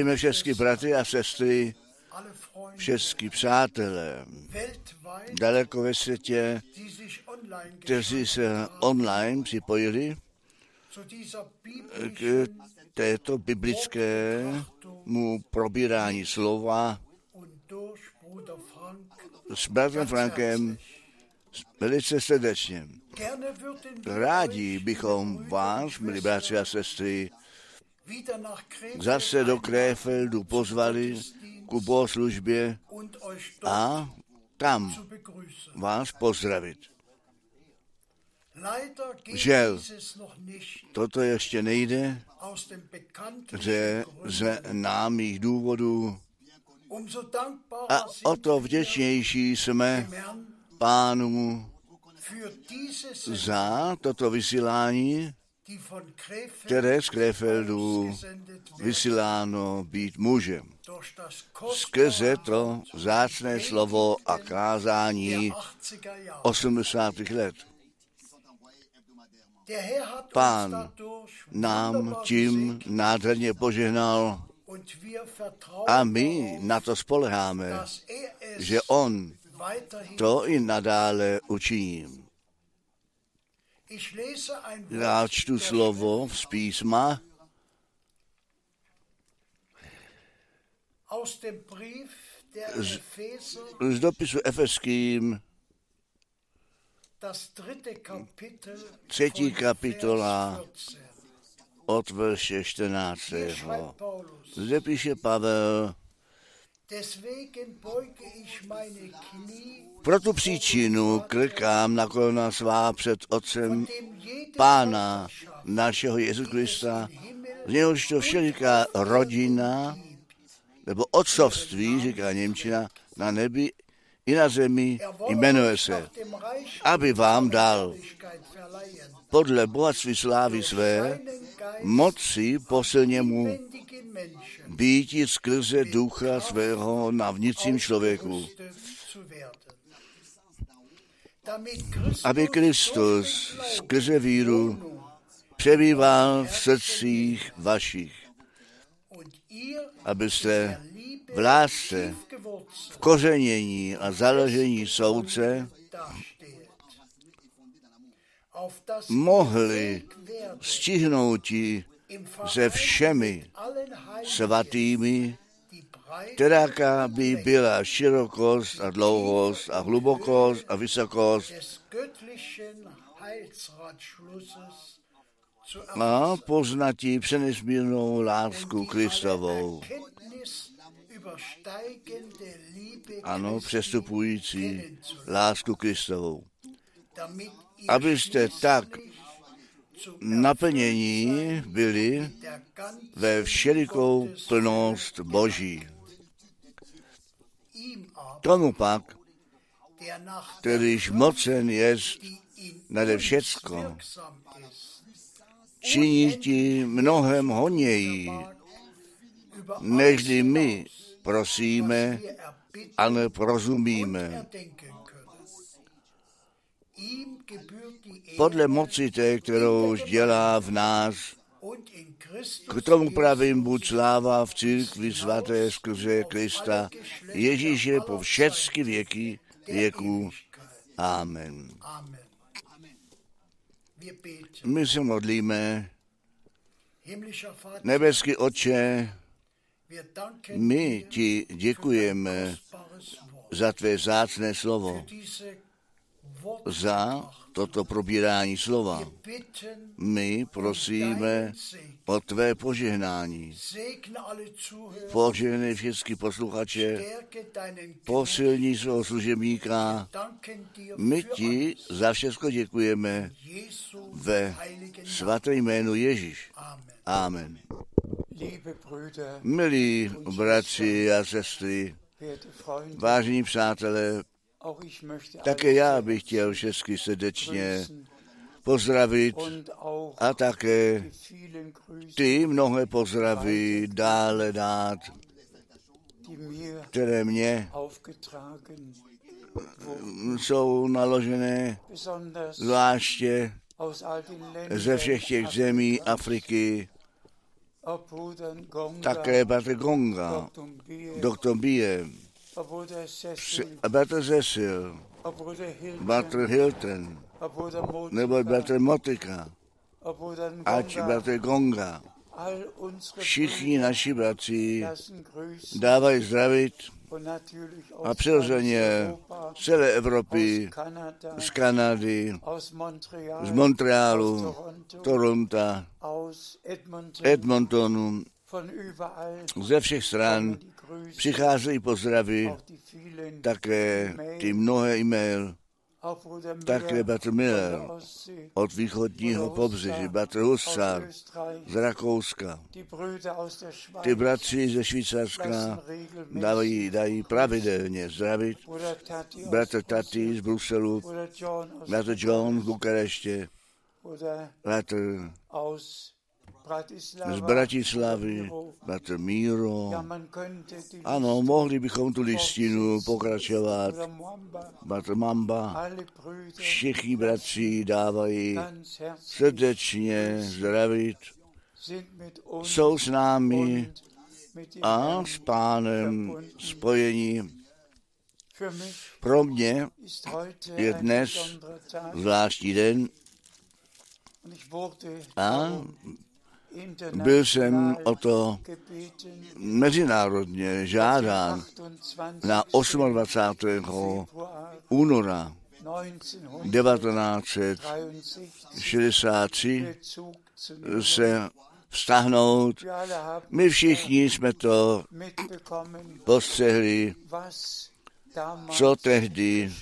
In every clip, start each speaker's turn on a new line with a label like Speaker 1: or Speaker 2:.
Speaker 1: zdravíme všechny bratry a sestry, všechny přátelé daleko ve světě, kteří se online připojili k této biblickému probírání slova s bratrem Frankem velice srdečně. Rádi bychom vás, milí bratři a sestry, zase do Kréfeldu pozvali ku bohoslužbě a tam vás pozdravit. Žel, toto ještě nejde ze známých důvodů. A o to vděčnější jsme pánu za toto vysílání, které z Krefeldu vysíláno být může. Skrze to zácné slovo a kázání 80. let. Pán nám tím nádherně požehnal a my na to spoleháme, že On to i nadále učiní. Já čtu slovo z písma. Z, z dopisu efeským. Třetí kapitola od verše 14. Zde píše Pavel, pro tu příčinu krkám na kolena svá před Otcem Pána našeho Jezu Krista, z něhož to všeliká rodina, nebo otcovství, říká Němčina, na nebi i na zemi jmenuje se, aby vám dal podle bohatství slávy své moci posilněmu býti skrze ducha svého na vnitřním člověku. Aby Kristus skrze víru přebýval v srdcích vašich, abyste v lásce, v kořenění a založení soudce mohli stihnouti se všemi svatými, která by byla širokost a dlouhost a hlubokost a vysokost a poznatí přenesmírnou lásku Kristovou. Ano, přestupující lásku Kristovou. Abyste tak naplnění byli ve všelikou plnost Boží. Tomu pak, kterýž mocen je nade všecko, činí ti mnohem honěji, nežli my prosíme a neprozumíme. Podle moci té, kterou dělá v nás, k tomu pravým buď sláva v církvi svaté skrze Krista Ježíše po všechny věky věků. Amen. My se modlíme, nebeský Otče, my ti děkujeme za tvé zácné slovo, za toto probírání slova. My prosíme o tvé požehnání. Požehnej všechny posluchače, posilní svého služebníka. My ti za všechno děkujeme ve svaté jménu Ježíš. Amen. Milí bratři a sestry, vážení přátelé, také já bych chtěl všechny srdečně pozdravit a také ty mnohé pozdravy dále dát, které mě jsou naložené zvláště ze všech těch zemí Afriky, také bratr Gonga, doktor Bie, bratr Zesil, bratr Hilton, nebo bratr Motika, ať bratr Gonga, všichni naši bratři dávají zdravit a přirozeně z celé Evropy, z Kanady, z Montrealu, Toronto, Edmontonu, ze všech stran přicházejí pozdravy, také ty mnohé e-mail, také Bratr Miller od východního pobřeží, Bratr Hussar z Rakouska. Ty bratři ze Švýcarska dají, dají pravidelně zdravit. Bratr Tati z Bruselu, Bratr John z Bukareště, Bratr z Bratislavy, bratr Míro. Ano, mohli bychom tu listinu pokračovat. Bratr Mamba, všichni bratři dávají srdečně zdravit, jsou s námi a s pánem spojení. Pro mě je dnes zvláštní den a byl jsem o to mezinárodně žádán na 28. února 1963 se vztahnout. My všichni jsme to postřehli, co tehdy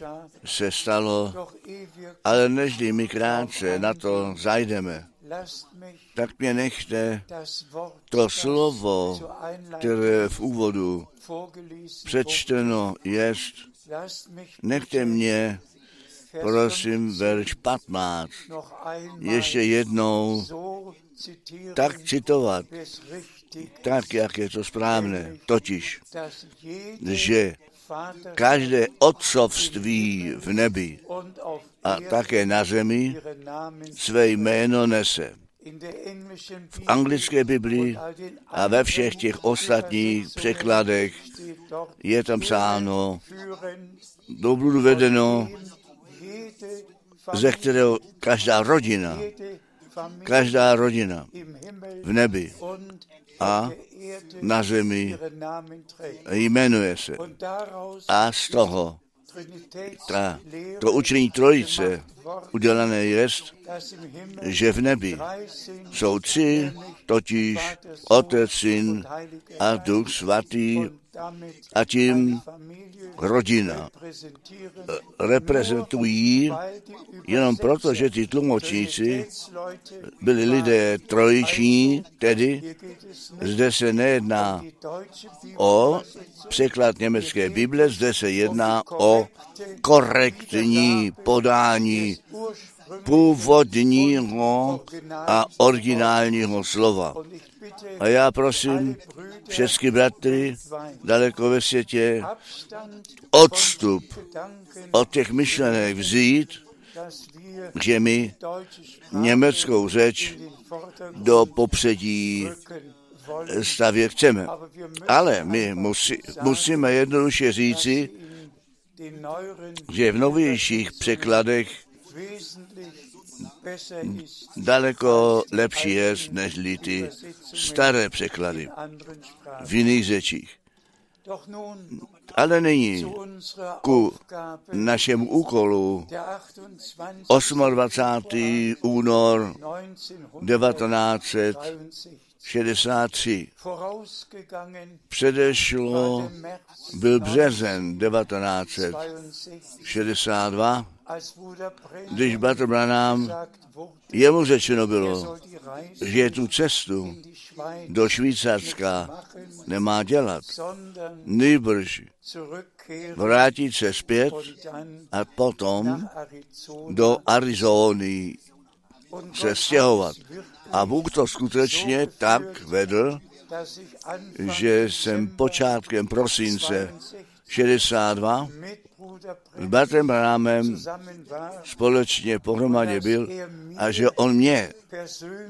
Speaker 1: se stalo, ale nežli my krátce na to zajdeme, tak mě nechte to slovo, které v úvodu přečteno jest, nechte mě, prosím, verš 15, ještě jednou tak citovat, tak, jak je to správné, totiž, že každé otcovství v nebi a také na zemi své jméno nese. V anglické Biblii a ve všech těch ostatních překladech je tam psáno, dobru vedeno, ze kterého každá rodina, každá rodina v nebi a na zemi jmenuje se. A z toho ta, to učení trojice udělané je, že v nebi jsou tři, totiž Otec, Syn a Duch Svatý a tím rodina. Reprezentují jenom proto, že ty tlumočníci byli lidé trojiční, tedy zde se nejedná o překlad německé Bible, zde se jedná o korektní podání původního a originálního slova. A já prosím všechny bratry daleko ve světě odstup od těch myšlenek vzít, že my německou řeč do popředí stavě chceme. Ale my musí, musíme jednoduše říci, že v novějších překladech daleko lepší je než ty staré překlady v jiných řečích. Ale nyní ku našemu úkolu 28. únor 1963. Předešlo byl březen 1962 když Bratr Branham, jemu řečeno bylo, že tu cestu do Švýcarska nemá dělat, nejbrž vrátit se zpět a potom do Arizony se stěhovat. A Bůh to skutečně tak vedl, že jsem počátkem prosince 62 s bratrem Brámem společně pohromadě byl a že on mě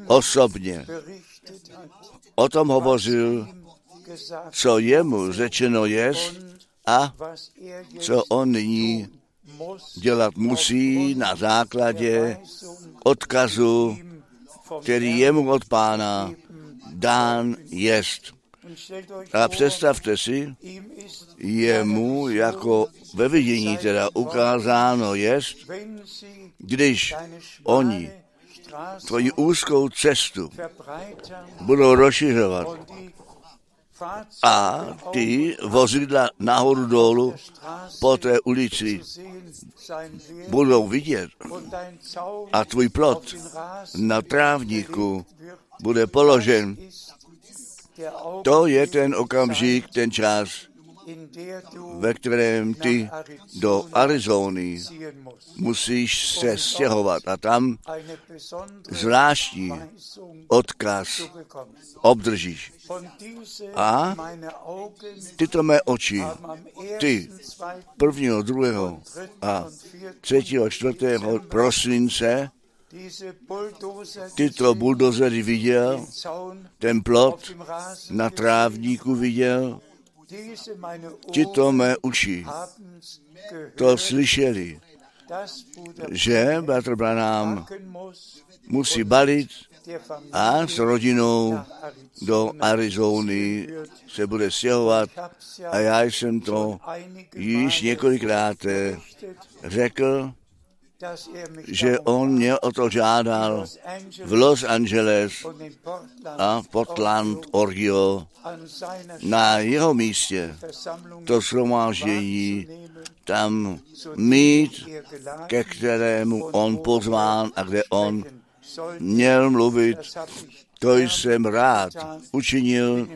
Speaker 1: osobně
Speaker 2: o tom hovořil, co jemu řečeno jest a co on nyní dělat musí na základě odkazu, který jemu od pána dán jest. A představte si, jemu jako ve vidění teda ukázáno jest, když oni tvoji úzkou cestu budou rozšiřovat a ty vozidla nahoru dolů po té ulici budou vidět a tvůj plot na trávníku bude položen. To je ten okamžik, ten čas, ve kterém ty do Arizony musíš se stěhovat a tam zvláštní odkaz obdržíš. A tyto mé oči, ty prvního, druhého a třetího, čtvrtého prosince tyto buldozery viděl, ten plot na trávníku viděl, Tito mé uši to slyšeli, že bratr Branham musí balit a s rodinou do Arizony se bude stěhovat a já jsem to již několikrát řekl, že on mě o to žádal v Los Angeles a Portland, Orgio, na jeho místě. to shromáždění tam mít, ke kterému on pozván a kde on měl mluvit, to jsem rád učinil.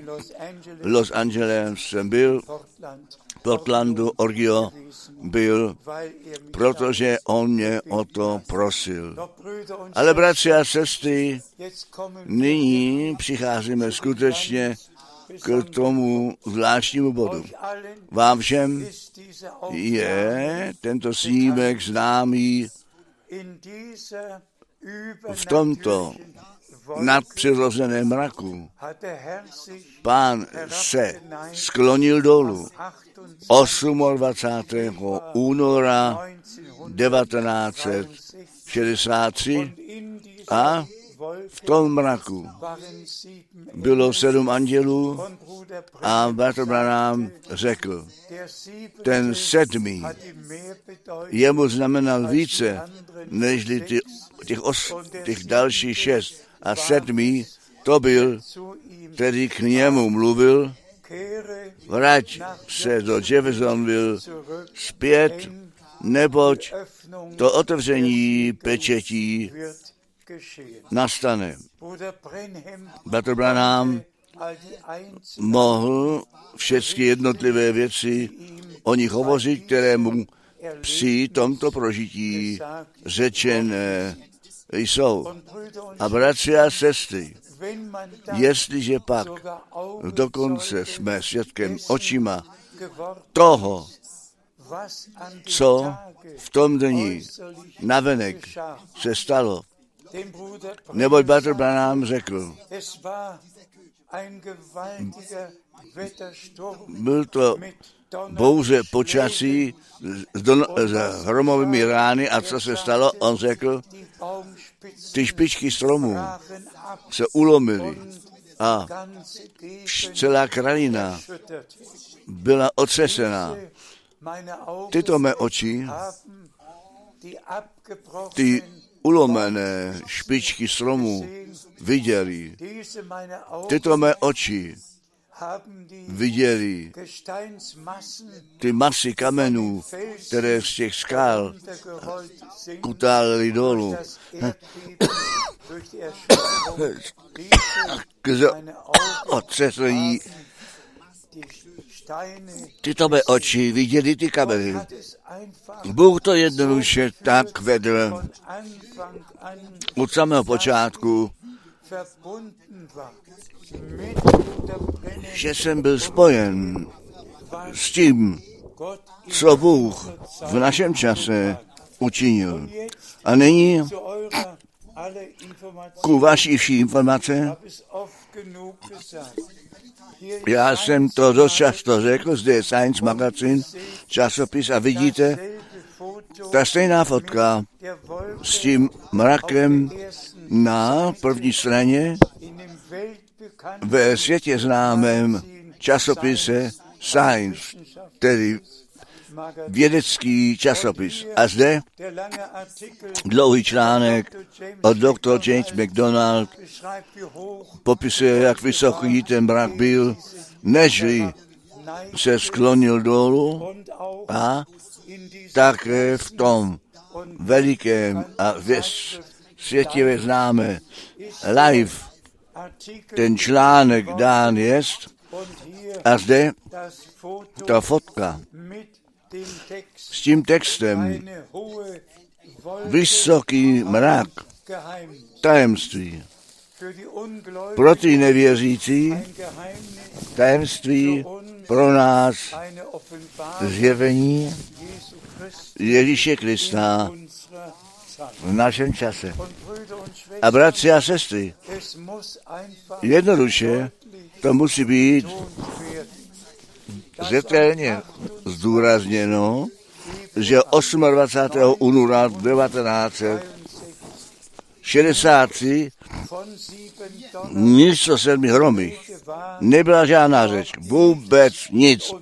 Speaker 2: Los Angeles jsem byl, Portlandu, Orgio byl, protože on mě o to prosil. Ale bratři a sestry, nyní přicházíme skutečně k tomu zvláštnímu bodu. Vám všem je tento snímek známý v tomto nadpřirozeném mraku. Pán se sklonil dolů 28. února 1963 a v tom mraku bylo sedm andělů a bratr Branham řekl, ten sedmý jemu znamenal více, než ty, těch, os, těch dalších šest. A sedmý to byl, který k němu mluvil, vrať se do Jeffersonville zpět, neboť to otevření pečetí nastane. Bratr Branham mohl všechny jednotlivé věci o nich hovořit, které mu při tomto prožití řečené jsou. A bratři a sestry, jestliže pak dokonce jsme svědkem očima toho, co v tom dní navenek se stalo, neboť Bratr Branham řekl, byl to bouře počasí s, don, s hromovými rány a co se stalo? On řekl, ty špičky stromů se ulomily a celá krajina byla otřesená. Tyto mé oči, ty ulomené špičky stromů viděli. Tyto mé oči viděli ty masy kamenů, které z těch skal kutály dolů. K otřesení tyto oči viděli ty kameny. Bůh to jednoduše tak vedl od samého počátku, že jsem byl spojen s tím, co Bůh v našem čase učinil. A nyní ku vaší vší informace Já jsem to dost často řekl, zde je Science Magazine, časopis a vidíte, ta stejná fotka s tím mrakem na první straně ve světě známém časopise Science, tedy vědecký časopis. A zde dlouhý článek od dr. James McDonald popisuje, jak vysoký ten mrak byl, nežli se sklonil dolů a také v tom velikém a ve světě známé live ten článek dán jest a zde ta fotka s tím textem vysoký mrak tajemství. Pro ty nevěřící tajemství pro nás zjevení Ježíše Krista v našem čase. A bratři a sestry, jednoduše to musí být zřetelně zdůrazněno, že 28. února 1963 nic o sedmi hromích. Nebyla žádná řeč, vůbec nic.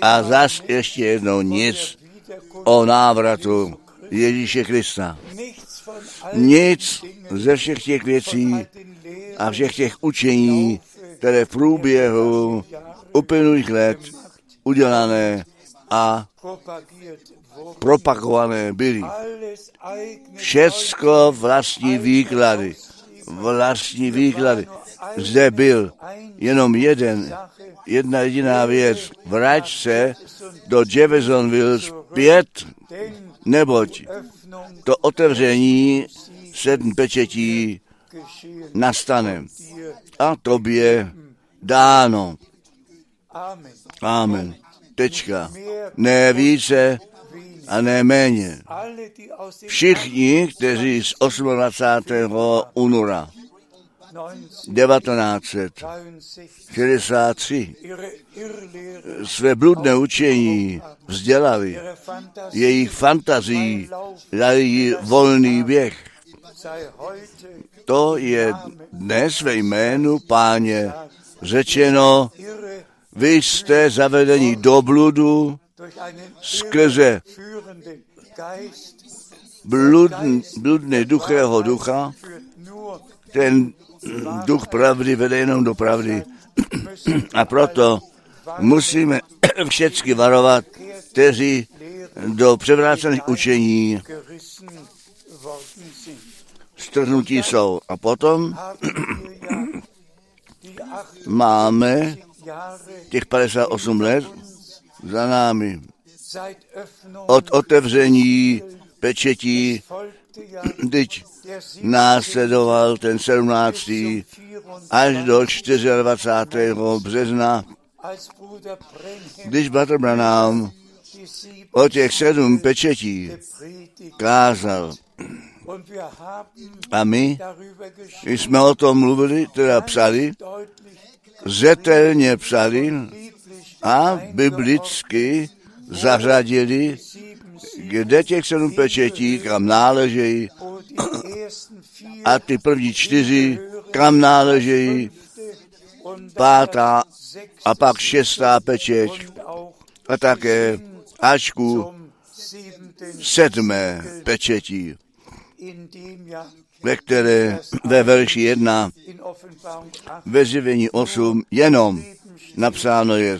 Speaker 2: A zas ještě jednou nic o návratu Ježíše Krista. Nic ze všech těch věcí a všech těch učení, které v průběhu uplynulých let udělané a propagované byly. Všecko vlastní výklady. Vlastní výklady. Zde byl jenom jeden, jedna jediná věc. Vrať se do Jeffersonville zpět, neboť to otevření sedm pečetí nastane. A tobě dáno. Amen. Tečka. Ne více a ne méně. Všichni, kteří z 28. února 1963 své bludné učení vzdělali, jejich fantazí dali volný běh. To je dnes ve jménu páně řečeno, vy jste zavedeni do bludu skrze bludn, bludný duchého ducha, ten duch pravdy vede jenom do pravdy. A proto musíme všechny varovat, kteří do převrácených učení strhnutí jsou. A potom máme těch 58 let za námi. Od otevření pečetí, teď následoval ten 17. až do 24. března, když Bratr Branham o těch sedm pečetí kázal. A my jsme o tom mluvili, teda psali, zetelně psali a biblicky zařadili, kde těch sedm pečetí, kam náležejí, a ty první čtyři, kam náležejí, pátá a pak šestá pečeť a také Ačku sedmé pečetí, ve které ve verši jedna ve zjevení 8 jenom napsáno je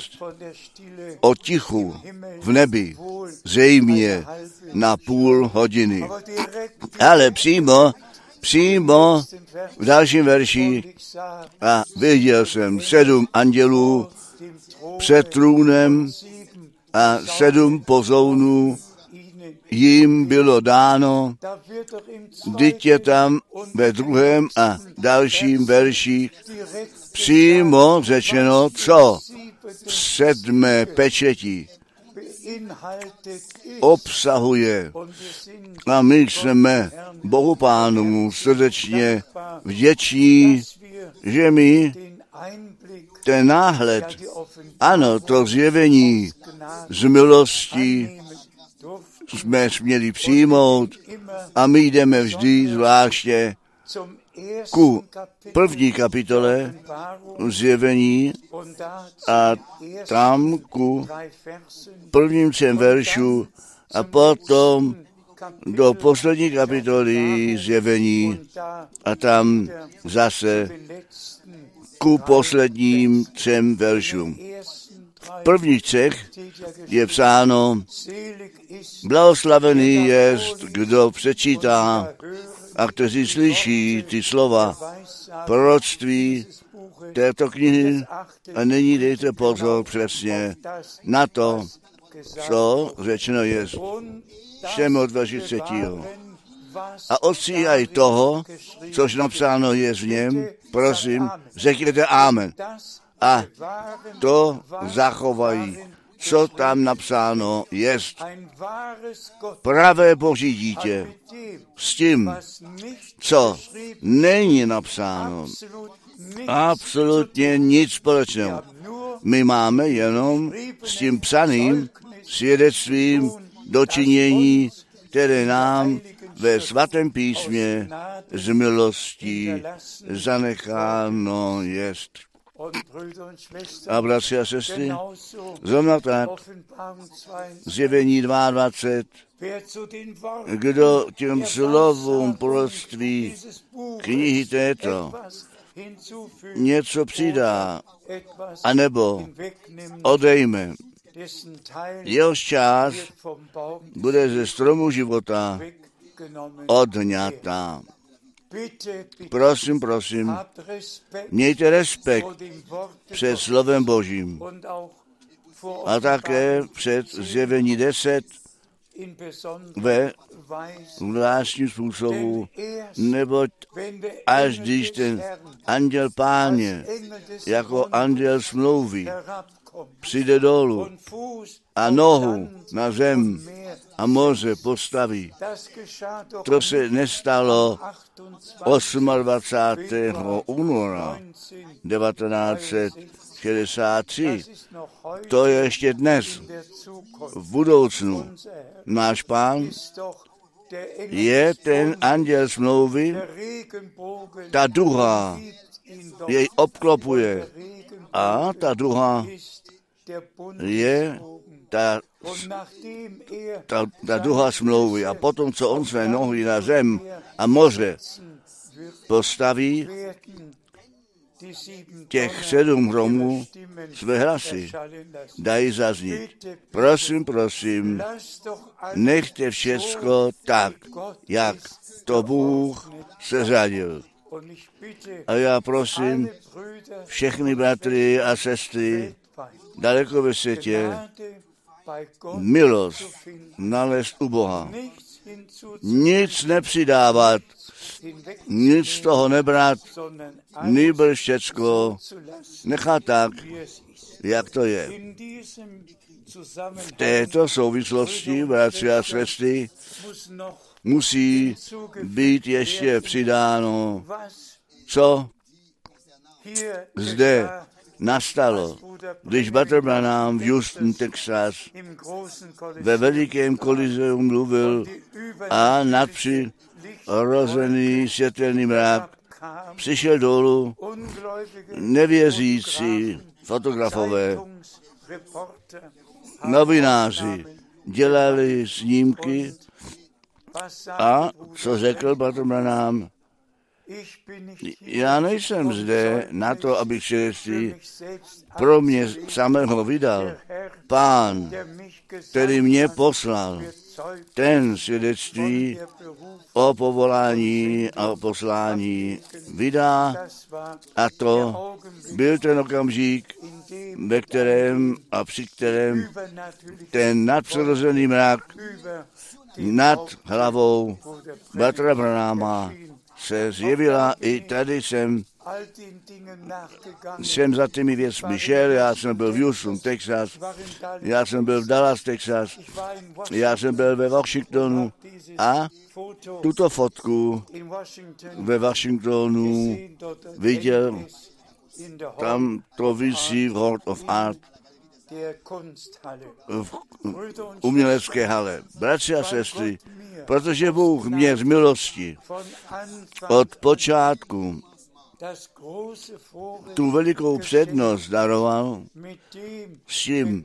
Speaker 2: o tichu v nebi, zřejmě na půl hodiny. Ale přímo, přímo v dalším verši a viděl jsem sedm andělů před trůnem a sedm pozounů jim bylo dáno, je tam ve druhém a dalším verši přímo řečeno, co v sedmé pečeti obsahuje. A my jsme Bohu Pánu srdečně vděční, že my ten náhled, ano, to zjevení z milosti jsme směli přijmout a my jdeme vždy zvláště ku první kapitole zjevení a tam ku prvním třem veršu a potom do poslední kapitoly zjevení a tam zase ku posledním třem veršům. V prvních třech je psáno, blahoslavený je, kdo přečítá a kteří slyší ty slova proroctví této knihy a nyní dejte pozor přesně na to, co řečeno je všem od verši třetího. A ostříhaj toho, což napsáno je v něm, prosím, řekněte Amen. A to zachovají, co tam napsáno jest. Pravé boží dítě s tím, co není napsáno, absolutně nic společného. My máme jenom s tím psaným svědectvím dočinění, které nám ve svatém písmě z milostí zanecháno jest. A bratři a sestry, zrovna tak, zjevení 22, kdo těm slovům proroctví knihy této něco přidá, anebo odejme, Jehož část bude ze stromu života odňatá. Prosím, prosím, mějte respekt před slovem Božím. a také před zjevení 10 ve zvláštním způsobu, neboť až když ten anděl páně jako anděl smlouvy přijde dolů a nohu na zem a moře postaví. To se nestalo 28. února 1963. To je ještě dnes, v budoucnu. Náš pán je ten anděl smlouvy, ta duha jej obklopuje a ta druhá je ta, ta, ta duha smlouvy. A potom, co on své nohy na zem a moře postaví, těch sedm hromů své hlasy dají zaznít. Prosím, prosím, nechte všecko tak, jak to Bůh seřadil. A já prosím všechny bratry a sestry daleko ve světě milost nalézt u Boha. Nic nepřidávat, nic z toho nebrat, nýbrž všecko nechat tak, jak to je. V této souvislosti, bratři a sestry, musí být ještě přidáno, co? Zde nastalo, když Butter Branham v Houston, Texas, ve velikém kolizeum mluvil a nadpřirozený světelný mrak přišel dolů nevěřící fotografové, novináři dělali snímky a co řekl Butter Branham, já nejsem zde na to, abych svědectví pro mě samého vydal. Pán, který mě poslal, ten svědectví o povolání a o poslání vydá. A to byl ten okamžik, ve kterém a při kterém ten nadpřirozený mrak nad hlavou Batra Branáma se zjevila i tady jsem
Speaker 1: jsem za těmi věcmi šel, já jsem byl v Houston, Texas, já jsem byl v Dallas, Texas, já jsem byl ve Washingtonu a tuto fotku ve Washingtonu viděl, tam to visí v Hort of Art v umělecké hale. Bratři a sestry, protože Bůh mě z milosti od počátku tu velikou přednost daroval s tím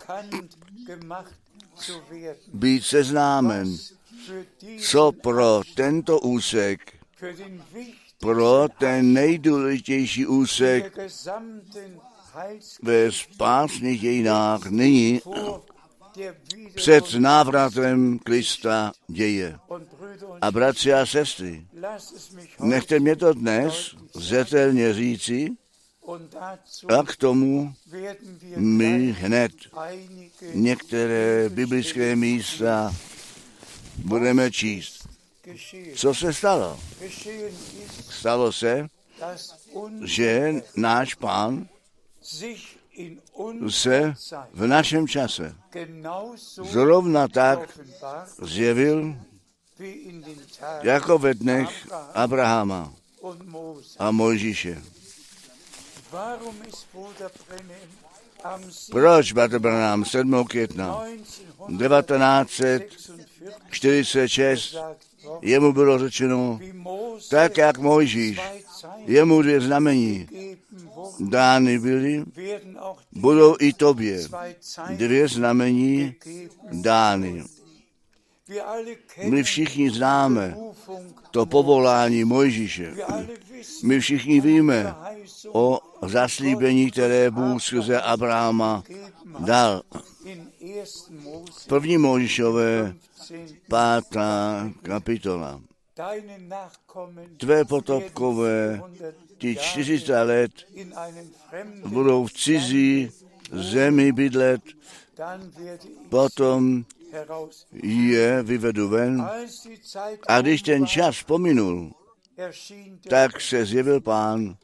Speaker 1: být seznámen, co pro tento úsek, pro ten nejdůležitější úsek ve spásných dějinách nyní před návratem Krista děje. A bratři a sestry, nechte mě to dnes zetelně říci, a k tomu my hned některé biblické místa budeme číst. Co se stalo? Stalo se, že náš pán se v našem čase zrovna tak zjevil jako ve dnech Abrahama a Mojžíše. Proč, Bratr Branham, 7. května 1946 jemu bylo řečeno, tak jak Mojžíš, jemu dvě znamení dány byly, budou i tobě dvě znamení dány. My všichni známe to povolání Mojžíše. My všichni víme o zaslíbení, které Bůh skrze Abrahama dal. První Mojžíšové pátá kapitola. Tvé potopkové ti 400 let budou v cizí zemi bydlet, potom je vyvedu ven. A když ten čas pominul, tak se zjevil pán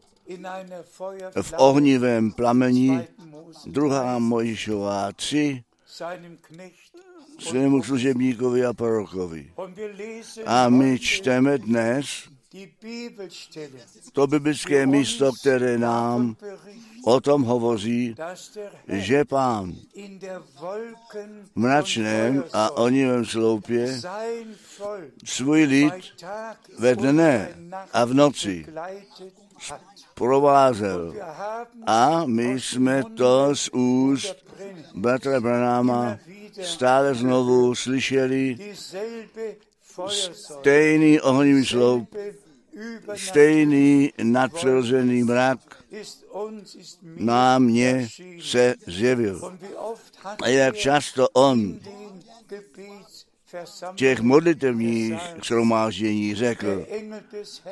Speaker 1: v ohnivém plamení, druhá Mojišová 3, svému služebníkovi a prorokovi. A my čteme dnes to biblické místo, které nám o tom hovoří, že pán v mračném a onivém sloupě svůj lid ve dne a v noci provázel. A my jsme to z úst Batra Branáma stále znovu slyšeli stejný ohnivý sloup, stejný nadpřirozený mrak na mě se zjevil. A jak často on těch modlitevních shromáždění řekl,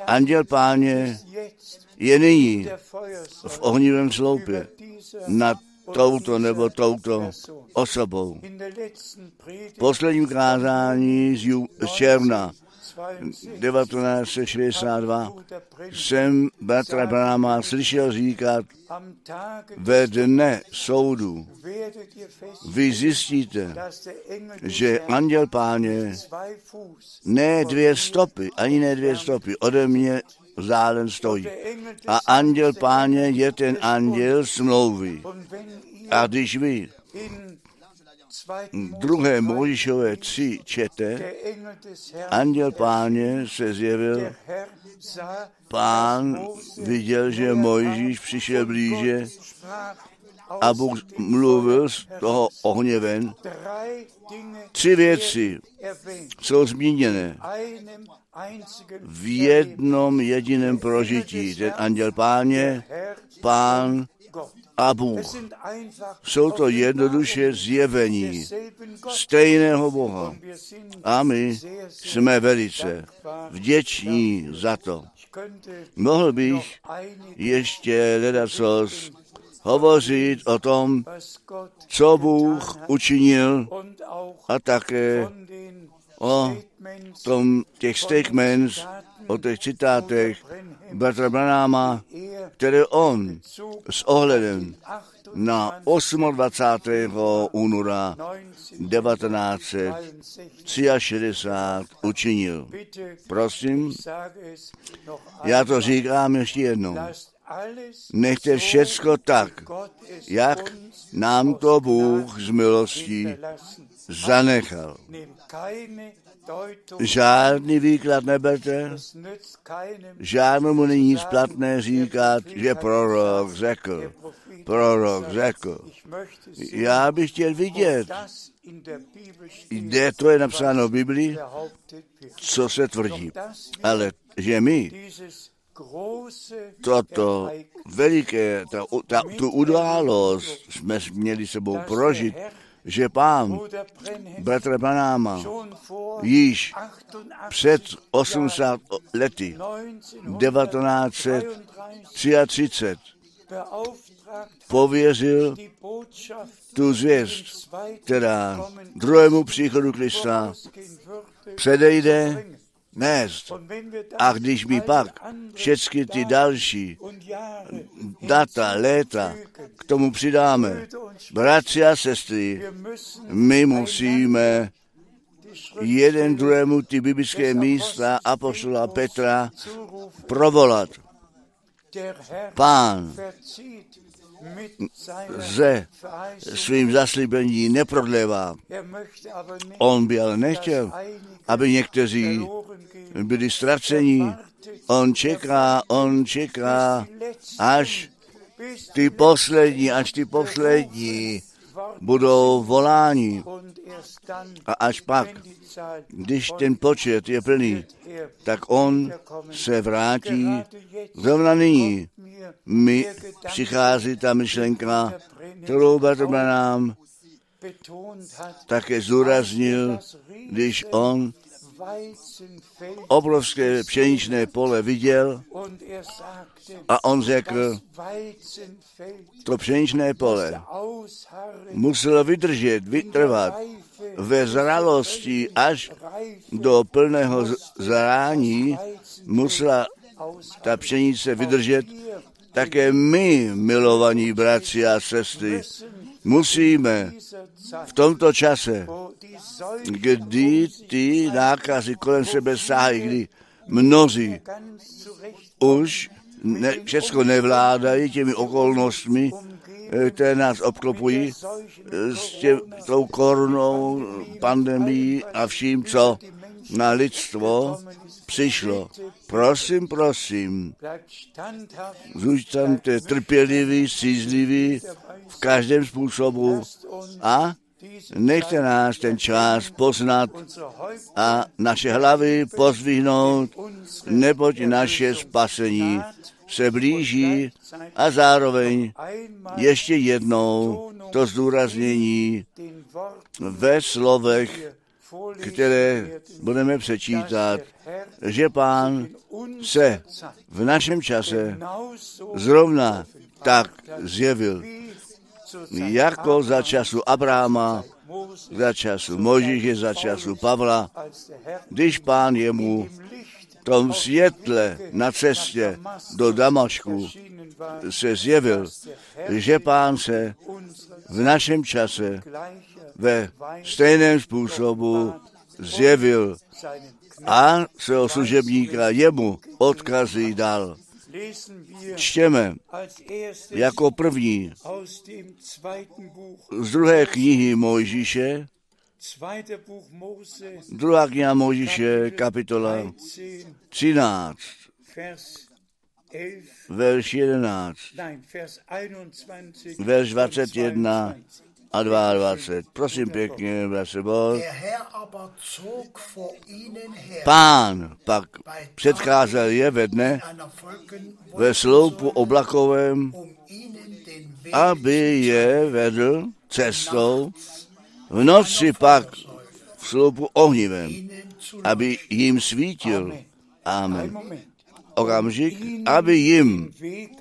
Speaker 1: anděl páně je nyní v ohnivém sloupě nad touto nebo touto osobou. V posledním kázání z, ju, z června 1962 jsem Batra Brahma slyšel říkat, ve dne soudu vy zjistíte, že anděl páně ne dvě stopy, ani ne dvě stopy ode mě vzdálen stojí. A anděl páně je ten anděl smlouvy. A když vy druhé Mojžíšové tři čete, anděl páně se zjevil, pán viděl, že Mojžíš přišel blíže a Bůh mluvil z toho ohně ven. Tři věci jsou zmíněné v jednom jediném prožití. Ten anděl páně, pán a Bůh. Jsou to jednoduše zjevení stejného Boha. A my jsme velice vděční za to. Mohl bych ještě ledacos hovořit o tom, co Bůh učinil a také o tom těch statements o těch citátech Bertra Branáma, které on s ohledem na 28. února 1963 učinil. Prosím, já to říkám ještě jednou. Nechte všecko tak, jak nám to Bůh z milostí zanechal. Žádný výklad neberte, žádnému není splatné říkat, že prorok řekl, prorok řekl. Já bych chtěl vidět, kde to je napsáno v Biblii, co se tvrdí. Ale že my toto veliké, ta, ta, tu událost jsme měli sebou prožit, že pán bratra Branáma již před 80 lety 1933 pověřil tu zvěst, která druhému příchodu Krista předejde nést. A když mi pak všechny ty další data, léta k tomu přidáme, bratři a sestry, my musíme jeden druhému ty biblické místa apostola Petra provolat. Pán ze svým zaslíbení neprodlévá. On by ale nechtěl, aby někteří byli ztraceni. On čeká, on čeká, až ty poslední, až ty poslední budou voláni. A až pak, když ten počet je plný, tak on se vrátí zrovna nyní. Mi přichází ta myšlenka, kterou nám také zúraznil, když on obrovské pšeničné pole viděl a on řekl, to pšeničné pole muselo vydržet, vytrvat ve zralosti až do plného zrání, musela ta pšenice vydržet. Také my, milovaní bratři a sestry, musíme v tomto čase, kdy ty nákazy kolem sebe sáhají, kdy mnozí už ne, všechno nevládají těmi okolnostmi, které nás obklopují s tě, tou koronou, pandemí a vším, co na lidstvo přišlo. Prosím, prosím, zůstaňte trpěliví, střízliví v každém způsobu a nechte nás ten čas poznat a naše hlavy pozvihnout, neboť naše spasení se blíží a zároveň ještě jednou to zdůraznění ve slovech, které budeme přečítat, že pán se v našem čase zrovna tak zjevil, jako za času Abráma, za času Možíše, za času Pavla, když pán jemu v tom světle na cestě do Damašku se zjevil, že pán se v našem čase ve stejném způsobu zjevil a svého služebníka jemu odkazy dal. Čtěme jako první z druhé knihy Mojžíše, druhá kniha Mojžíše, kapitola 13, verš 11, verš 21 a 22. Prosím pěkně, bratře Bor. Pán pak předcházel je ve dne ve sloupu oblakovém, aby je vedl cestou, v noci pak v sloupu ohnivém, aby jim svítil. Amen. Okamžik, aby jim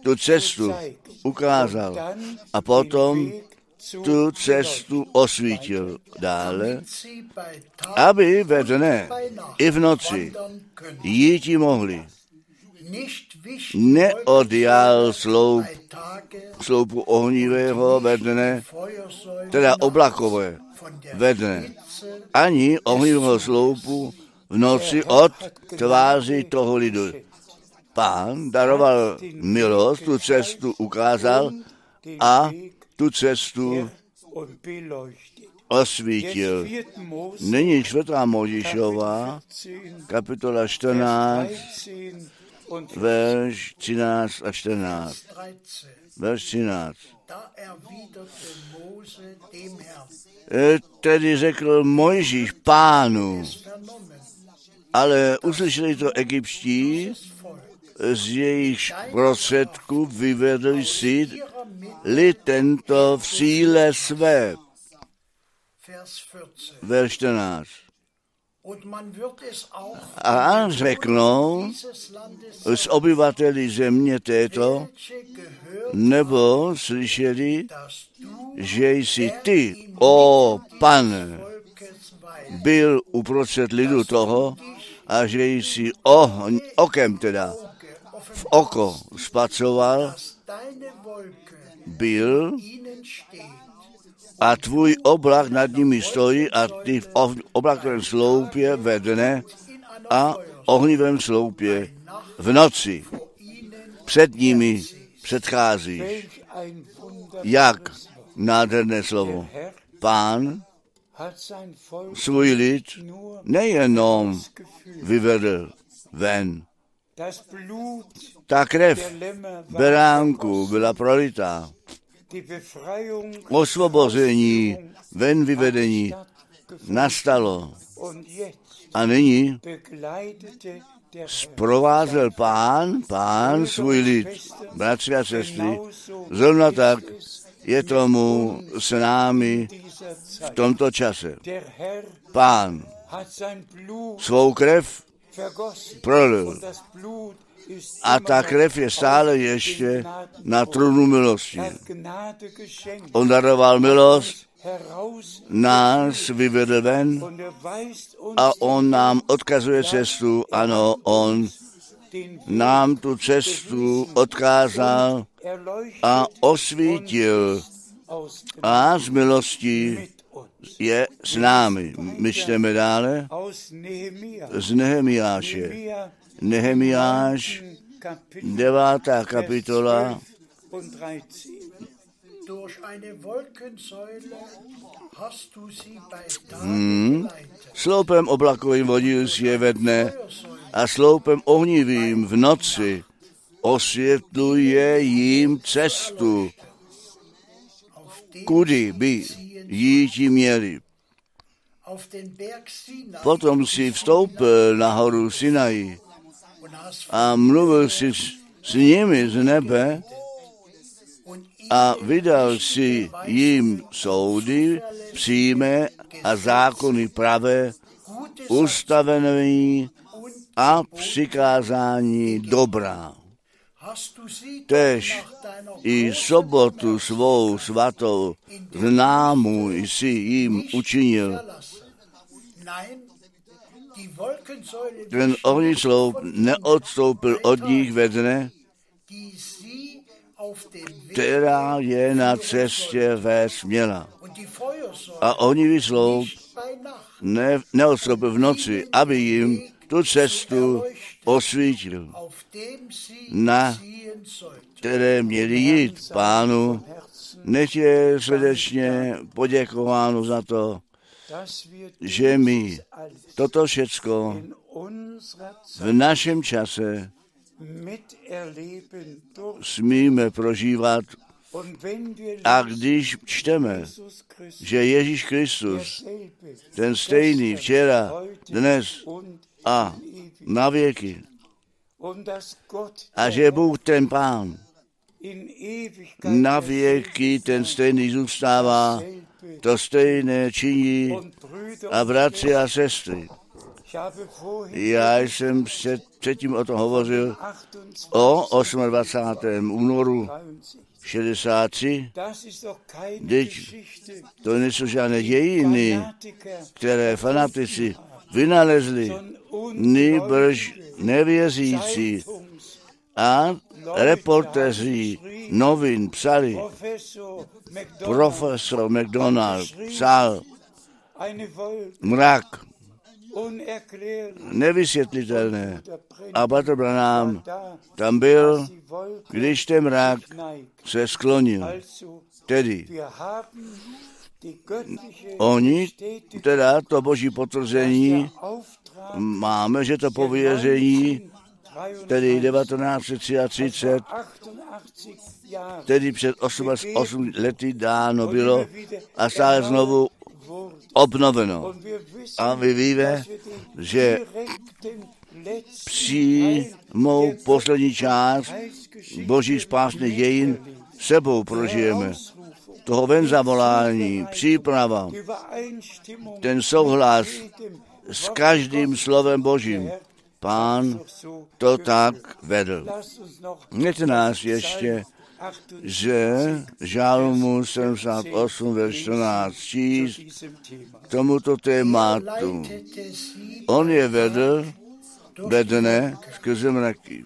Speaker 1: tu cestu ukázal. A potom tu cestu osvítil dále, aby ve dne i v noci jíti mohli. Neodjal sloup, sloupu ohnivého ve dne, teda oblakové ve dne, ani ohnivého sloupu v noci od tváři toho lidu. Pán daroval milost, tu cestu ukázal a tu cestu osvítil. Nyní čtvrtá Možišová, kapitola 14, verš 13 a 14. Verš 13. E, tedy řekl Mojžíš pánu, ale uslyšeli to egyptští, z jejich prostředků vyvedl si li tento v síle své. Verš 14. A řeknou z obyvateli země této, nebo slyšeli, že jsi ty, o pane, byl uprostřed lidu toho a že jsi o, okem teda v oko spacoval, byl a tvůj oblak nad nimi stojí a ty v oblakovém sloupě ve dne a ohnivém sloupě v noci. Před nimi předcházíš. Jak nádherné slovo. Pán svůj lid nejenom vyvedl ven, ta krev beránku byla prolitá. Osvobození, ven vyvedení nastalo. A nyní zprovázel pán, pán svůj lid, bratři a sestry, zrovna tak je tomu s námi v tomto čase. Pán svou krev prolil a ta krev je stále ještě na trůnu milosti. On daroval milost, nás vyvedl ven a on nám odkazuje cestu. Ano, on nám tu cestu odkázal a osvítil a z milostí je s námi. My čteme dále z Nehemiáše. Nehemiáš, devátá kapitola, Hmm. Sloupem oblakovým vodil si je ve dne a sloupem ohnivým v noci osvětluje jim cestu, kudy by jíti měli. Potom si vstoupil na horu Sinai a mluvil si s, s nimi z nebe a vydal si jim soudy přímé a zákony pravé, ustavené a přikázání dobrá. Tež i sobotu svou svatou známu jsi jim učinil. Ten ohní sloup neodstoupil od nich ve dne, která je na cestě ve směla. A ohnivý sloup ne, neodstoupil v noci, aby jim tu cestu osvítil, na které měli jít pánu. Nech je srdečně poděkováno za to, že my toto všecko v našem čase smíme prožívat. A když čteme, že Ježíš Kristus, ten stejný včera, dnes a na věky, a že Bůh ten Pán na věky ten stejný zůstává, to stejné činí a bratři a sestry. Já jsem před, předtím o tom hovořil o 28. únoru 63,
Speaker 2: Das ist doch keine
Speaker 1: Teď to nejsou žádné dějiny, které fanatici vynalezli, nýbrž nevěřící a reportéři novin psali, profesor McDonald psal, mrak, nevysvětlitelné. A Bratr Branham tam byl, když ten mrak se sklonil. Tedy oni, teda to boží potvrzení, máme, že to pověření, tedy
Speaker 2: 1933,
Speaker 1: 1933,
Speaker 2: 88 Jahre
Speaker 1: tedy před 8 lety dáno bylo a stále znovu obnoveno. A
Speaker 2: wir den
Speaker 1: že přímou poslední část božích spásných dějin sebou prožijeme. Toho ven zavolání, příprava, ten souhlas s každým slovem Božím. Pán to tak vedl. Mějte nás ještě, že
Speaker 2: 78
Speaker 1: žálmu 78, verš 14
Speaker 2: zu
Speaker 1: číst tomuto tématu. On je vedl ve dne skrze mraky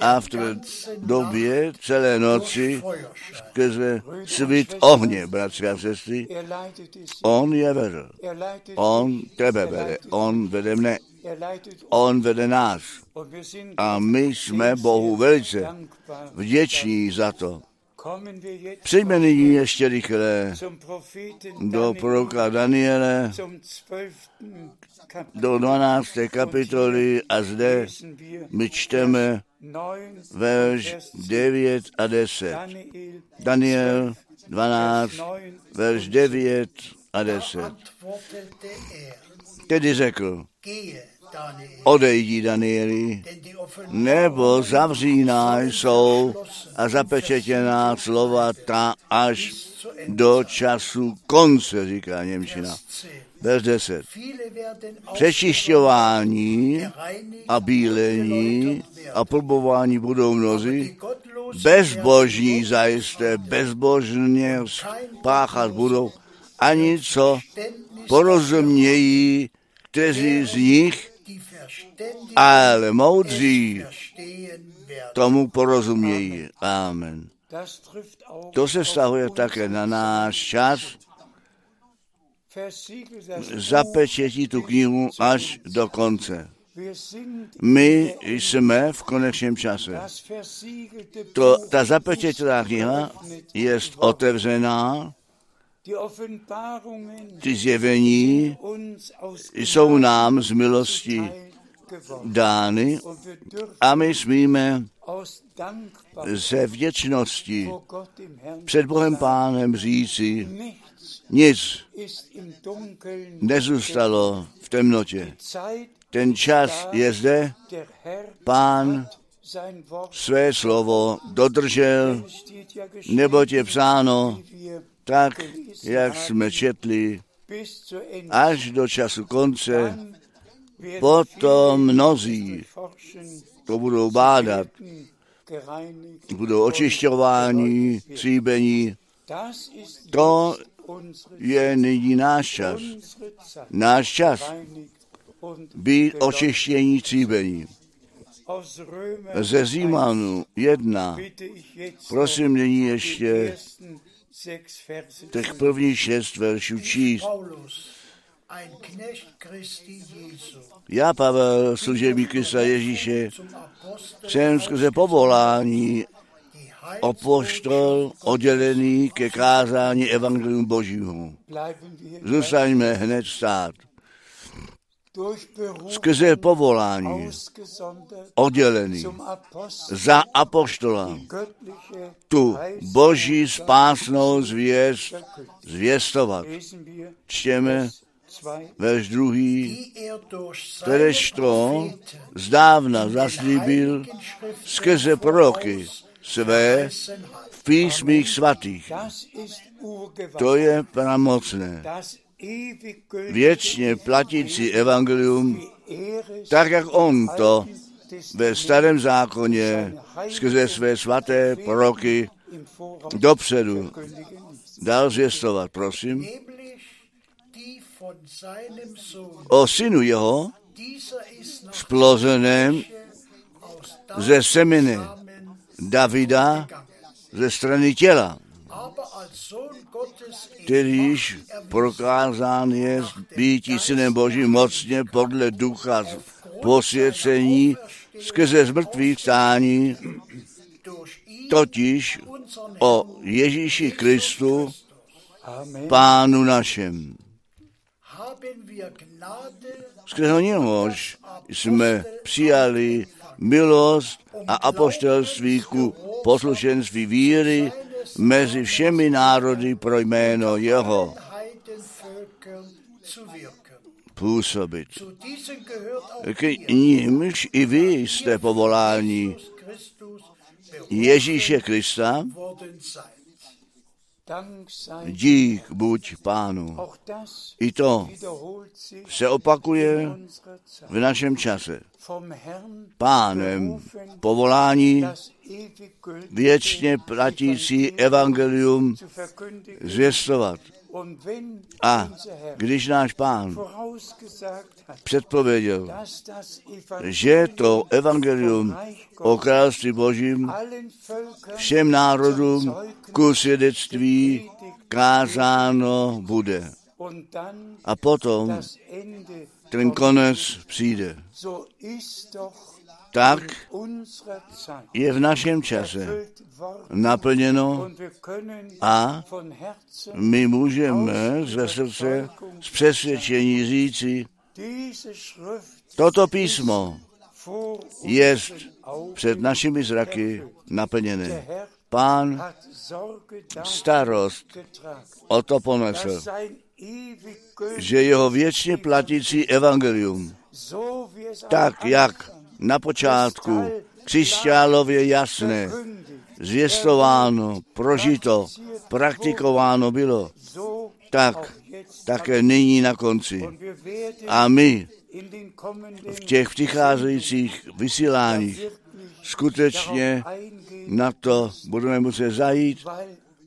Speaker 1: a v té době celé noci skrze svít ohně, bratři a sestry. On je vedl. On tebe vede. On vede mne. On vede nás. A my jsme Bohu velice vděční za to. Přijďme nyní ještě rychle do proroka Daniele,
Speaker 2: zum 12. Kapitel.
Speaker 1: do 12. kapitoly a zde my čteme
Speaker 2: 9
Speaker 1: verš 9 a 10.
Speaker 2: Daniel,
Speaker 1: Daniel 12,
Speaker 2: 9
Speaker 1: verš 9 a 10.
Speaker 3: Antwortete er,
Speaker 1: Tedy řekl, odejdi Danieli, nebo zavříná jsou a zapečetěná slova ta až do času konce, říká Němčina.
Speaker 3: 10.
Speaker 1: Verš 10.
Speaker 3: Viele werden
Speaker 1: Přečišťování a bílení a probování budou mnozí, bezbožní zajisté, bezbožně páchat budou, ani co porozumějí, kteří z nich, ale moudří tomu porozumějí. Amen. To se
Speaker 2: uns.
Speaker 1: také na náš čas, zapečetí tu knihu až do konce. My jsme v konečném čase. To, ta zapečetěná kniha je otevřená, ty zjevení jsou nám z milosti dány a my smíme ze vděčnosti před Bohem Pánem říci, nic nezůstalo v temnotě. Ten čas je zde, Pán své slovo dodržel, neboť je psáno, tak, jak jsme četli, až do času konce, potom mnozí to budou bádat, budou očišťováni, tříbení.
Speaker 2: Das ist
Speaker 1: To je nyní náš čas. Náš čas být očištění, tříbení.
Speaker 2: Römer
Speaker 1: Ze Zímanu 1,
Speaker 2: bitte ich jetzt
Speaker 1: prosím nyní ještě těch
Speaker 2: zu
Speaker 1: prvních šest veršů číst. Já, Pavel, služebník Krista Ježíše, jsem skrze povolání opoštol oddělený ke kázání Evangelium
Speaker 2: wir
Speaker 1: Zůstaňme hned stát. Skrze povolání oddělený za apoštola tu boží spásnou zvěst zvěstovat. Čtěme
Speaker 2: 2
Speaker 1: verš druhý,
Speaker 3: er
Speaker 1: kteréžto
Speaker 3: Propheten
Speaker 1: zdávna zaslíbil skrze proroky své v písmích svatých. To je pramocné. Věčně platící evangelium, tak jak on to ve starém zákoně skrze své svaté proroky dopředu dal zvěstovat, prosím, o synu jeho, splozeném ze semene Davida ze strany těla, Kterýž prokázán je býtí synem Božím mocně podle ducha posvěcení skrze zmrtvých stání, totiž o Ježíši Kristu. Pánu našem. Skrze něhož jsme přijali milost a apoštelství ku poslušenství víry mezi všemi národy pro jméno jeho působit. K nímž i vy jste povoláni Ježíše Krista, dík buď pánu. I to se opakuje v našem čase. Pánem povolání věčně platící evangelium zvěstovat. A když náš pán předpověděl, že to
Speaker 2: Evangelium
Speaker 1: o království božím všem národům ku svědectví kázáno bude. A potom ten konec přijde. Tak je v našem čase naplněno a my můžeme ze srdce z přesvědčení říci, toto písmo je před našimi zraky naplněné. Pán starost o to ponesl, že jeho věčně platící evangelium, tak jak na počátku křišťálově jasné, zvěstováno, prožito, praktikováno bylo, tak také nyní na konci. A my v těch přicházejících vysíláních skutečně na to budeme muset zajít,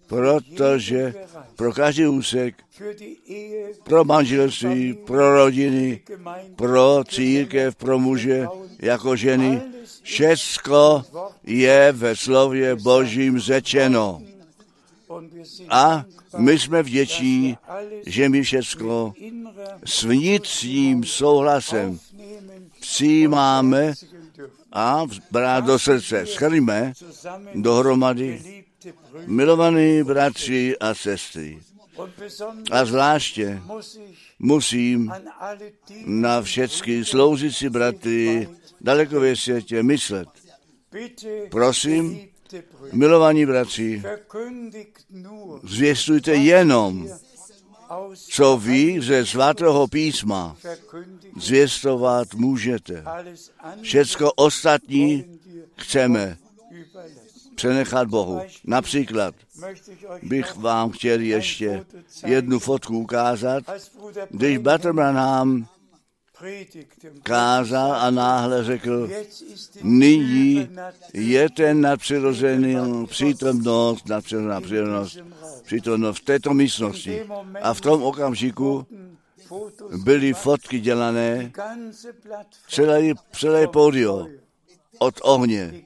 Speaker 1: protože pro každý úsek, pro manželství, pro rodiny, pro církev, pro muže, jako ženy, všecko je ve slově Božím řečeno. A my jsme vděční, že my všecko s vnitřním souhlasem přijímáme a brát do srdce.
Speaker 2: Zusammen,
Speaker 1: dohromady milovaní bratři a sestry. A zvláště musím na všechny sloužící bratry daleko ve světě myslet. Prosím, milovaní bratři, zvěstujte jenom, co vy ze svatého písma zvěstovat můžete. Všecko ostatní chceme. Přenechat Bohu. Například bych vám chtěl ještě jednu fotku ukázat, když
Speaker 2: predigte und
Speaker 1: kázal a náhle řekl, nyní je ten nadpřirozený přítomnost, nadpřirozená přítomnost, přítomnost v této místnosti. A v tom okamžiku byly fotky dělané, celé, celé pódio od ohně,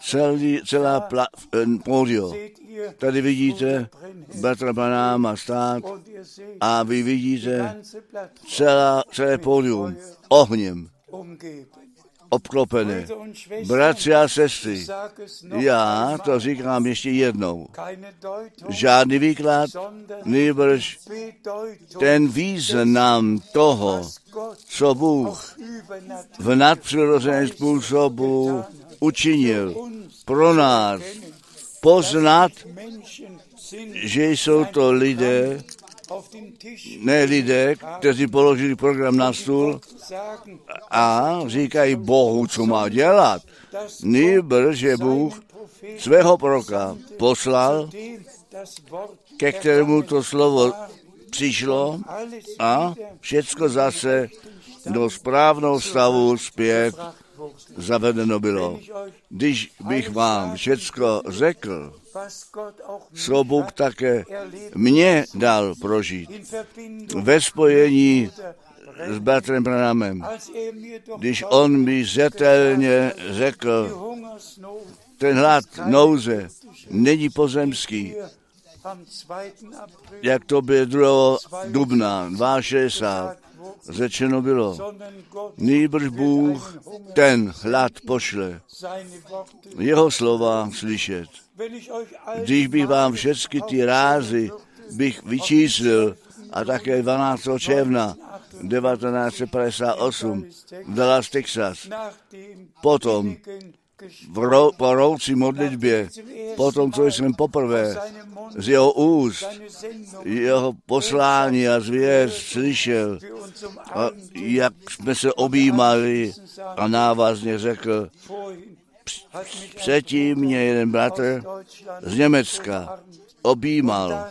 Speaker 1: celý, celá pla, eh, pódio. Tady vidíte Bratra Branhama stát a vy vidíte celá, celé pódium ohněm
Speaker 2: Schwestern,
Speaker 1: Bratři a sestry, já to říkám ještě jednou. Žádný výklad,
Speaker 2: Bedeutung,
Speaker 1: ten význam toho, co Bůh v nadpřirozeném způsobu učinil pro nás poznat, že jsou to lidé, ne lidé, kteří položili program na stůl a říkají Bohu, co má dělat. Nýbrž, že Bůh svého proroka poslal, ke kterému to slovo přišlo a všecko zase do správného stavu zpět zavedeno bylo. Když bych vám všecko řekl, co Bůh také mě dal prožít ve spojení s bratrem Branhamem, když on mi zetelně řekl, ten hlad, nouze, není pozemský,
Speaker 2: hier am 2. April
Speaker 1: jak to bylo 2. dubna 62. Řečeno bylo, nýbrž Bůh ten hlad pošle, jeho slova slyšet. Když bych vám všechny ty rázy bych vyčíslil a také 12. června 1958 v Dallas, Texas, potom v ro, po roucí modlitbě, potom, co jsem poprvé z jeho úst, jeho poslání a zvěst slyšel, a jak jsme se objímali a návazně řekl, předtím mě jeden bratr z Německa objímal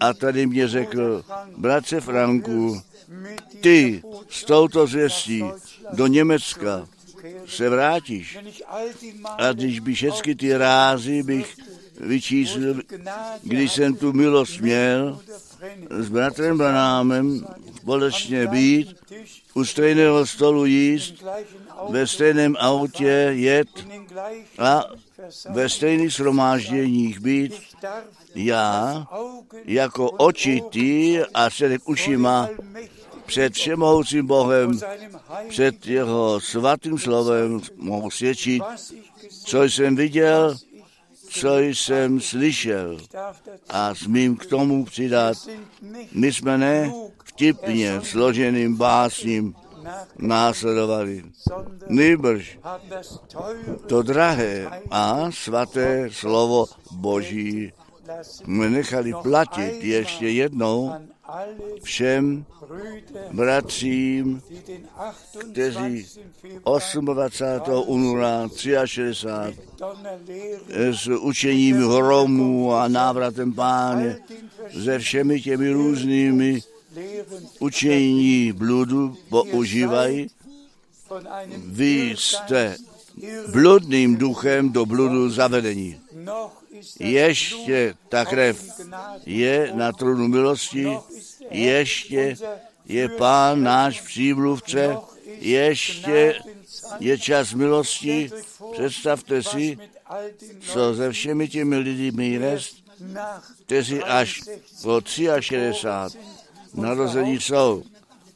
Speaker 1: a tady mě řekl, bratře Franku, ty s touto zvěstí do Německa se vrátíš. A když by všechny ty rázy bych vyčíslil, když jsem tu milost měl, s bratrem Branámem společně být, u stejného stolu jíst, ve stejném autě jet a ve stejných shromážděních být, já jako očitý a předek ušima před všemohoucím Bohem, před jeho svatým slovem mohu svědčit, co jsem viděl, co jsem slyšel. A smím k tomu přidat, my jsme ne vtipně složeným básním následovali. Nýbrž to drahé a svaté slovo Boží jsme nechali platit ještě jednou všem bratřím, kteří
Speaker 2: 28. Februar
Speaker 1: 28. února 63
Speaker 2: Donnerlehre
Speaker 1: s učením hromů a návratem páně, se všemi těmi různými učení bludu používají. Vy jste bludným duchem do bludu zavedení. Ještě ta krev je na trůnu milosti, ještě je pán náš přímluvce, ještě je čas milosti. Představte si, co se všemi těmi lidmi jest, kteří až po 63 narození jsou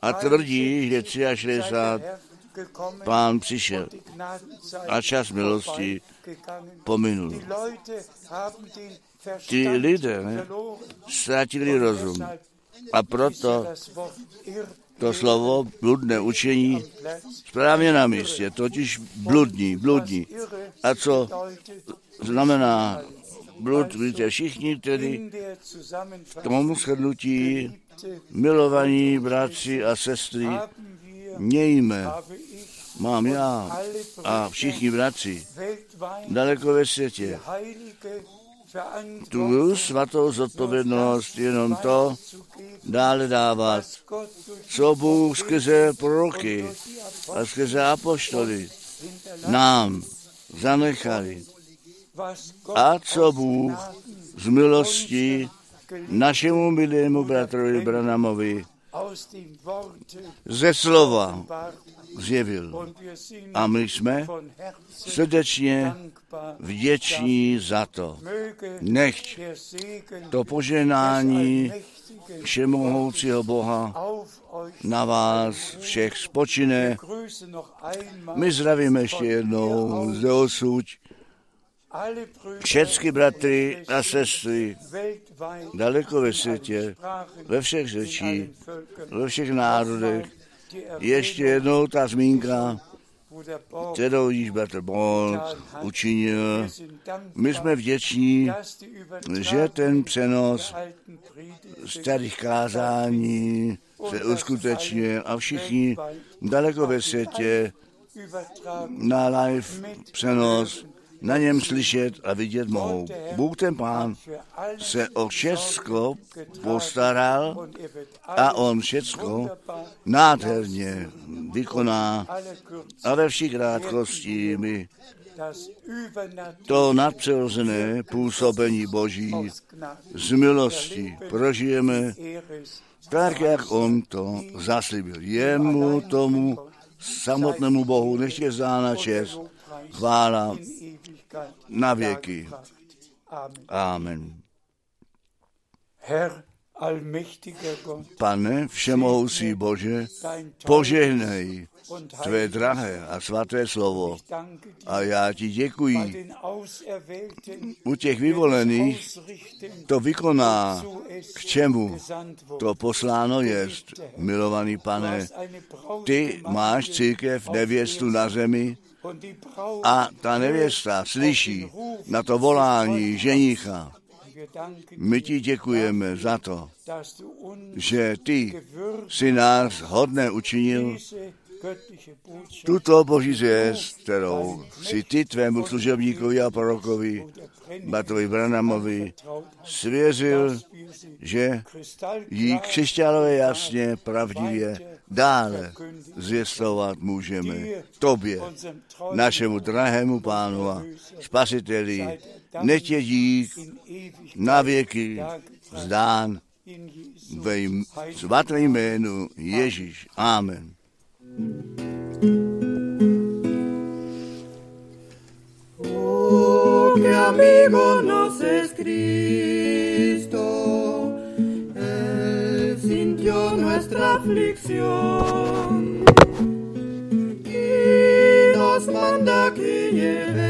Speaker 1: a tvrdí, že 63
Speaker 2: gekommen
Speaker 1: pán přišel a čas milosti pominul.
Speaker 2: Verstand
Speaker 1: lidé ne, ztratili rozum a proto to slovo bludné učení správně na místě, totiž bludní, bludní. A co znamená blud, víte všichni, tedy
Speaker 2: Zusammenfassung
Speaker 1: tomu shrnutí milovaní bratři a sestry, mějme, mám já a všichni bratři daleko ve světě. Tu svatou zodpovědnost jenom to dále dávat, co Bůh skrze proroky a skrze apoštoly nám zanechali a co Bůh z milosti našemu milému bratrovi Branamovi ze slova zjevil. A my jsme srdečně vděční za to. Nechť to poženání všemohoucího Boha na vás všech spočine. My zdravíme ještě jednou zde osuď všechny bratry a sestry daleko ve světě, ve všech řečích, ve všech národech. Ještě jednou ta zmínka, kterou již bratr Bond učinil. My jsme vděční, že ten přenos starých kázání se uskutečňuje a všichni daleko ve světě na live přenos na něm slyšet a vidět mohou. Bůh ten pán se o všecko postaral a on všecko nádherně vykoná a ve vší krátkosti
Speaker 2: übernatürliche
Speaker 1: to nadpřirozené působení Boží z milosti prožijeme tak, jak on to zaslíbil. Jemu tomu samotnému Bohu neště zdána čest, chvála na věky.
Speaker 2: Amen.
Speaker 1: Pane, všemohoucí Bože, požehnej tvé drahé a svaté slovo. A já ti děkuji. U těch vyvolených to vykoná, k čemu to posláno jest. Milovaný pane, ty máš církev nevěstu na zemi a ta nevěsta slyší na to volání ženicha. My ti děkujeme za to, že ty si nás hodné učinil tuto boží zvěst, kterou si ty tvému služebníkovi a prorokovi Bartovi Branamovi svěřil, že jí křišťálové jasně, pravdivě dále zvěstovat můžeme tobě, našemu drahému pánu a spasiteli, nech je dík na věky
Speaker 2: dargebracht.
Speaker 1: zdán
Speaker 2: in Jesu
Speaker 1: ve svatém jménu Ježíš. Amen.
Speaker 4: Oh, qué amigo nos es Cristo, sintió nuestra aflicción. Y nos manda que llevemos